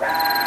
Right.